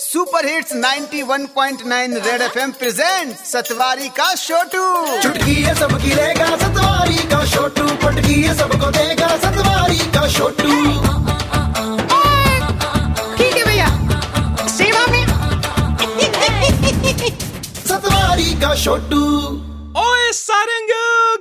Super hits 91.9 red FM present सतवारी का छोटू चुटकी है सबकी लेगा सतवारी का छोटू पटकी है सबको देगा सतवारी का छोटू ठीक है भैया। सेवा में। सतवारी का छोटू ओए सारंग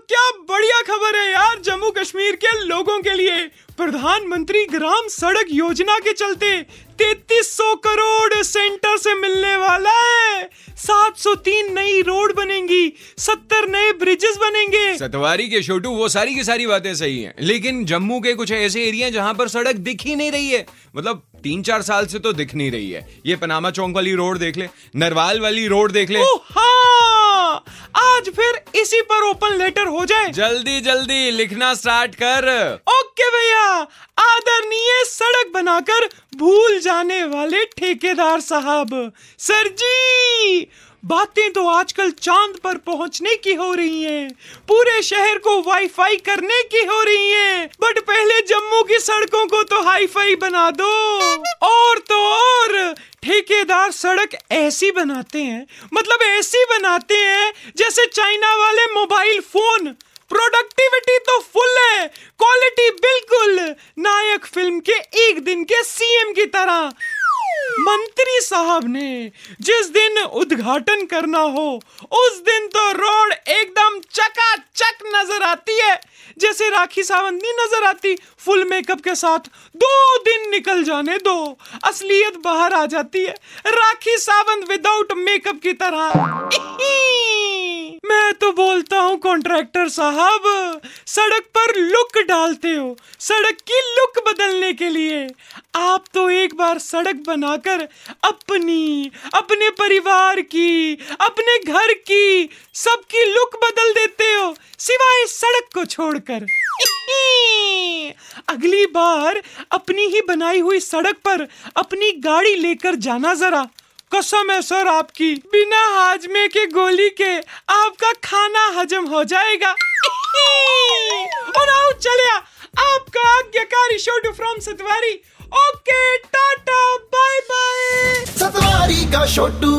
क्या बढ़िया खबर है यार जम्मू कश्मीर के लोगों के लिए। प्रधानमंत्री ग्राम सड़क योजना के चलते 3300 करोड़ सेंटर से मिलने वाला है 703 नई रोड बनेंगी 70 नए ब्रिजेस बनेंगे। सतवारी के छोटू वो सारी की सारी बातें सही हैं। लेकिन जम्मू के कुछ ऐसे एरिया जहाँ पर सड़क दिख ही नहीं रही है। मतलब तीन चार साल से तो दिख नहीं रही है। ये पनामा चौक वाली रोड देख ले नरवाल वाली रोड देख ले। ओ हाँ आज फिर इसी पर ओपन लेटर हो जाए। जल्दी जल्दी लिखना स्टार्ट कर। ओके भैया, आदरणीय सड़क बनाकर भूल जाने वाले ठेकेदार साहब। सर जी, बातें तो आजकल चाँद पर पहुँचने की हो रही हैं। पूरे शहर को वाईफाई करने की हो रही हैं। बट पहले जम्मू की सड़कों को तो हाईफाई बना दो। और तो और, ठेकेदार सड़क ऐसी बनाते हैं मतलब ऐसी बनाते हैं जैसे चाइना वाले मोबाइल फ़ोन प्रोडक्टिविटी तो फुल है क्वालिटी बिल्कुल नायक फ़िल्म के एक दिन के सीएम की तरह। मंत्री साहब ने जिस दिन उद्घाटन करना हो, उस दिन तो रोड एकदम चकाचक नज़र आती है। जैसे राखी सावंत नहीं नज़र आती, फुल मेकअप के साथ दो दिन निकल जाने दो, असलियत बाहर आ जाती है। राखी सावंत विदाउट मेकअप की तरह। तो बोलता हूँ कॉन्ट्रैक्टर साहब, सड़क पर लुक डालते हो, सड़क की लुक बदलने के लिए। आप तो एक बार सड़क बनाकर अपनी, अपने परिवार की, अपने घर की सबकी लुक बदल देते हो, सिवाय सड़क को छोड़कर। अगली बार अपनी ही बनाई हुई सड़क पर अपनी गाड़ी लेकर जाना जरा। कसम है सर आपकी। बिना हाजमे के गोली के आपका हजम हो जाएगा। और आओ चले आपका आज्ञाकारी शोटू from Satwari. Okay, tata bye bye सतवारी का छोटू